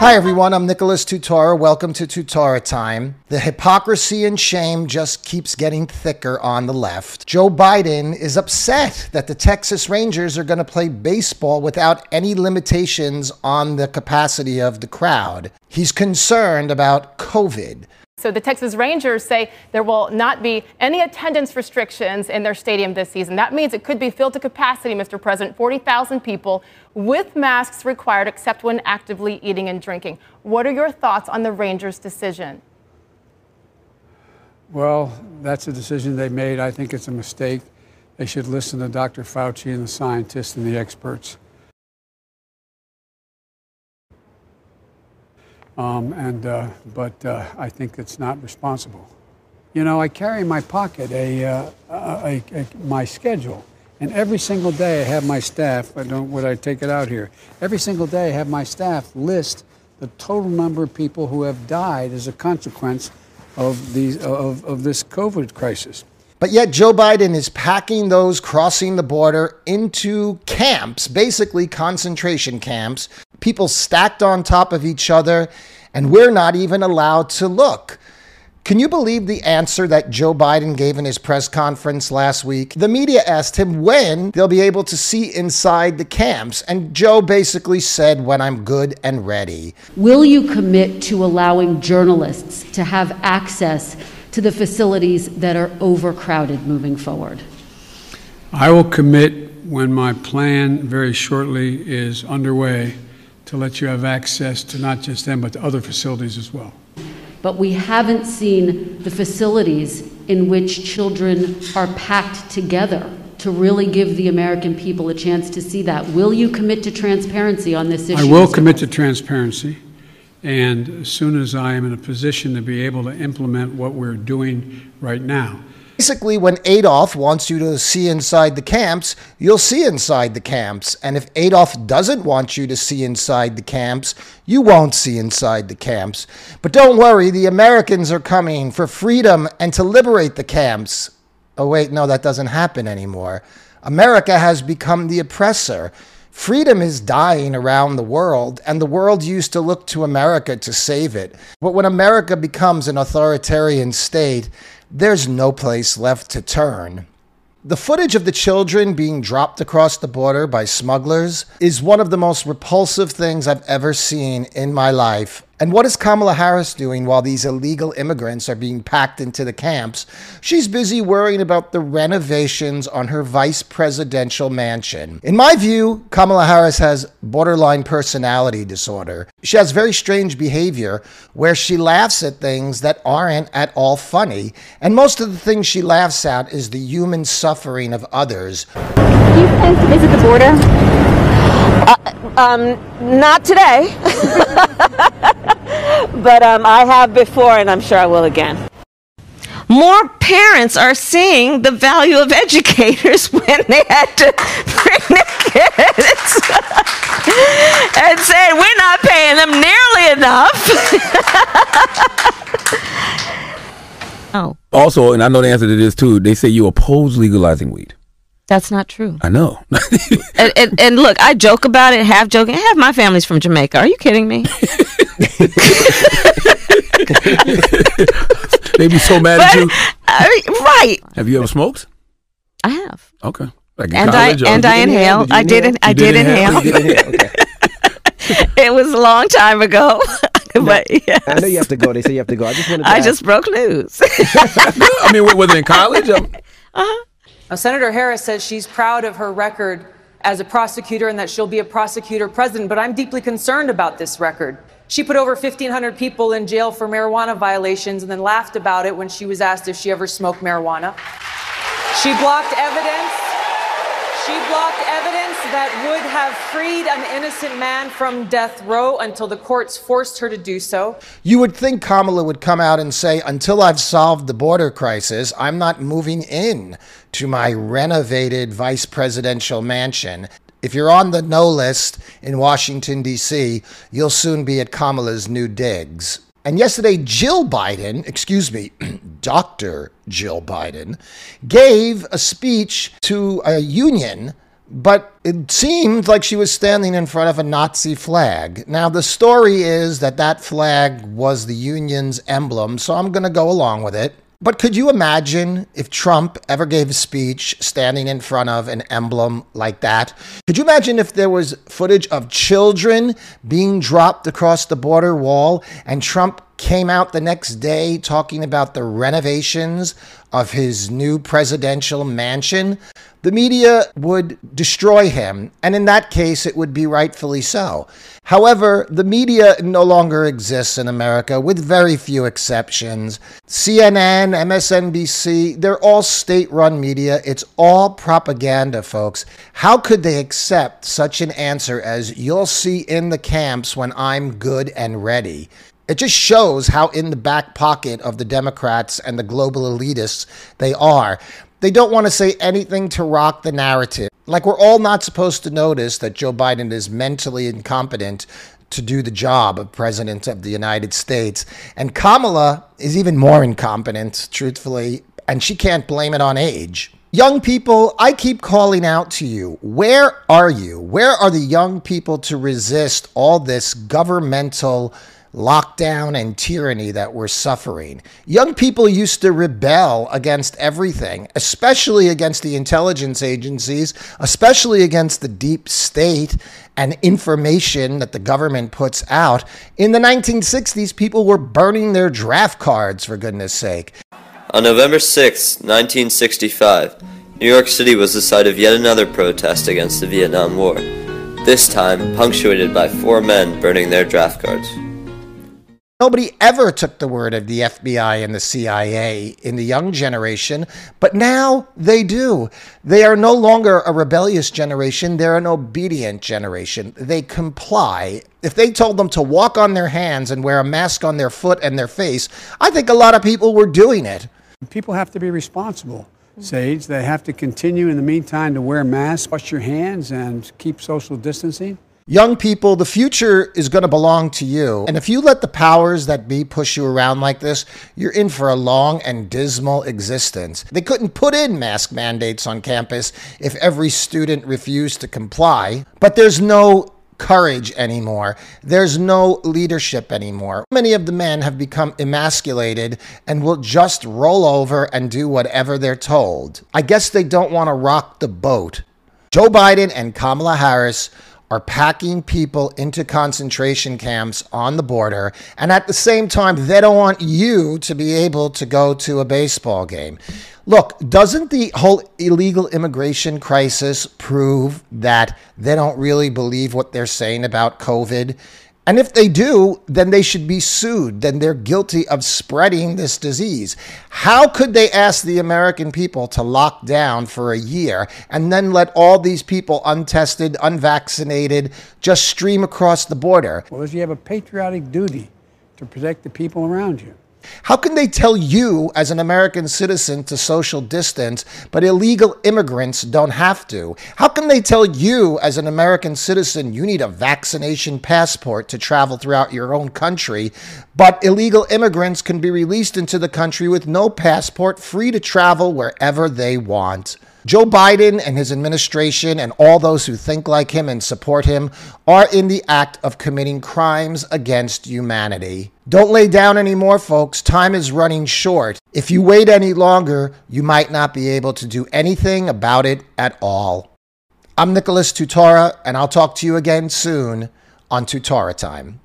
Hi, everyone. I'm Nicholas Tutora. Welcome to Tutora Time. The hypocrisy and shame just keeps getting thicker on the left. Joe Biden is upset that the Texas Rangers are going to play baseball without any limitations on the capacity of the crowd. He's concerned about COVID. So the Texas Rangers say there will not be any attendance restrictions in their stadium this season. That means it could be filled to capacity, Mr. President, 40,000 people with masks required except when actively eating and drinking. What are your thoughts on the Rangers' decision? Well, that's a decision they made. I think it's a mistake. They should listen to Dr. Fauci and the scientists and the experts. Um, and, uh, but uh, I think it's not responsible. You know, I carry in my pocket a, uh, a, a, my schedule, and every single day I have my staff. I don't. Would I take it out here? Every single day I have my staff list the total number of people who have died as a consequence of these of, of this COVID crisis. But yet, Joe Biden is packing those crossing the border into camps, basically concentration camps, people stacked on top of each other, and we're not even allowed to look. Can you believe the answer that Joe Biden gave in his press conference last week? The media asked him when they'll be able to see inside the camps, and Joe basically said, When I'm good and ready. Will you commit to allowing journalists to have access to the facilities that are overcrowded moving forward? I will commit when my plan very shortly is underway to let you have access to not just them, but to other facilities as well. But we haven't seen the facilities in which children are packed together to really give the American people a chance to see that. Will you commit to transparency on this issue? I will commit to transparency. And as soon as I am in a position to be able to implement what we're doing right now, Basically, when Adolf wants you to see inside the camps, you'll see inside the camps. And if Adolf doesn't want you to see inside the camps, you won't see inside the camps. But don't worry, the Americans are coming for freedom and to liberate the camps. Oh, wait, no, that doesn't happen anymore. America has become the oppressor. Freedom is dying around the world, and the world used to look to America to save it. But when America becomes an authoritarian state, there's no place left to turn. The footage of the children being dropped across the border by smugglers is one of the most repulsive things I've ever seen in my life. And what is Kamala Harris doing while these illegal immigrants are being packed into the camps? She's busy worrying about the renovations on her vice presidential mansion. In my view, Kamala Harris has borderline personality disorder. She has very strange behavior where she laughs at things that aren't at all funny. And most of the things she laughs at is the human suffering of others. Do you plan to visit the border? Uh, um, not today. but um, I have before, and I'm sure I will again. More parents are seeing the value of educators when they had to bring their kids and saying, We're not paying them nearly enough. oh. Also, and I know the answer to this too, they say you oppose legalizing weed. That's not true. I know. and, and, and, look, I joke about it, half joking. Half my family's from Jamaica. Are you kidding me? they be so mad but, at you. Uh, right. Have you ever smoked? I have. Okay. Like and I and I inhale. I did. In, I did, inhale. Okay. it was a long time ago. but yes. I know you have to go. They say you have to go. I just wanted. I ask. just broke news. I mean, was it in college? Um, uh-huh. Now, Senator Harris says she's proud of her record as a prosecutor and that she'll be a prosecutor president, but I'm deeply concerned about this record. She put over 1,500 people in jail for marijuana violations and then laughed about it when she was asked if she ever smoked marijuana. She blocked evidence. She blocked evidence that would have freed an innocent man from death row until the courts forced her to do so. You would think Kamala would come out and say, until I've solved the border crisis, I'm not moving in to my renovated vice presidential mansion. If you're on the no list in Washington, D.C., you'll soon be at Kamala's new digs. And yesterday, Jill Biden, excuse me, Dr. Jill Biden, gave a speech to a union but it seemed like she was standing in front of a Nazi flag. Now, the story is that that flag was the Union's emblem, so I'm going to go along with it. But could you imagine if Trump ever gave a speech standing in front of an emblem like that? Could you imagine if there was footage of children being dropped across the border wall and Trump came out the next day talking about the renovations of his new presidential mansion? the media would destroy him, and in that case, it would be rightfully so. However, the media no longer exists in America, with very few exceptions. CNN, MSNBC, they're all state run media. It's all propaganda, folks. How could they accept such an answer as, you'll see in the camps when I'm good and ready? It just shows how in the back pocket of the Democrats and the global elitists they are. They don't want to say anything to rock the narrative. Like we're all not supposed to notice that Joe Biden is mentally incompetent to do the job of president of the United States. And Kamala is even more incompetent, truthfully, and she can't blame it on age. Young people, I keep calling out to you. Where are you? Where are the young people to resist all this governmental lockdown and tyranny that we're suffering. Young people used to rebel against everything, especially against the intelligence agencies, especially against the deep state and information that the government puts out. In the 1960s, people were burning their draft cards, for goodness sake. On November 6, 1965, New York City was the site of yet another protest against the Vietnam War, this time punctuated by four men burning their draft cards. Nobody ever took the word of the FBI and the CIA in the young generation, but now they do. They are no longer a rebellious generation, they're an obedient generation. They comply. If they told them to walk on their hands and wear a mask on their foot and their face, I think a lot of people were doing it. People have to be responsible. Sage, they have to continue in the meantime to wear masks, wash your hands, and keep social distancing. Young people, the future is going to belong to you. And if you let the powers that be push you around like this, you're in for a long and dismal existence. They couldn't put in mask mandates on campus if every student refused to comply. But there's no courage anymore. There's no leadership anymore. Many of the men have become emasculated and will just roll over and do whatever they're told. I guess they don't want to rock the boat. Joe Biden and Kamala Harris are packing people into concentration camps on the border. And at the same time, they don't want you to be able to go to a baseball game. Look, doesn't the whole illegal immigration crisis prove that they don't really believe what they're saying about COVID? And if they do, then they should be sued. Then they're guilty of spreading this disease. How could they ask the American people to lock down for a year and then let all these people untested, unvaccinated, just stream across the border? Well, you have a patriotic duty to protect the people around you. How can they tell you, as an American citizen, to social distance, but illegal immigrants don't have to? How can they tell you, as an American citizen, you need a vaccination passport to travel throughout your own country, but illegal immigrants can be released into the country with no passport, free to travel wherever they want? Joe Biden and his administration and all those who think like him and support him are in the act of committing crimes against humanity. Don't lay down anymore, folks. Time is running short. If you wait any longer, you might not be able to do anything about it at all. I'm Nicholas Tutora, and I'll talk to you again soon on Tutora Time.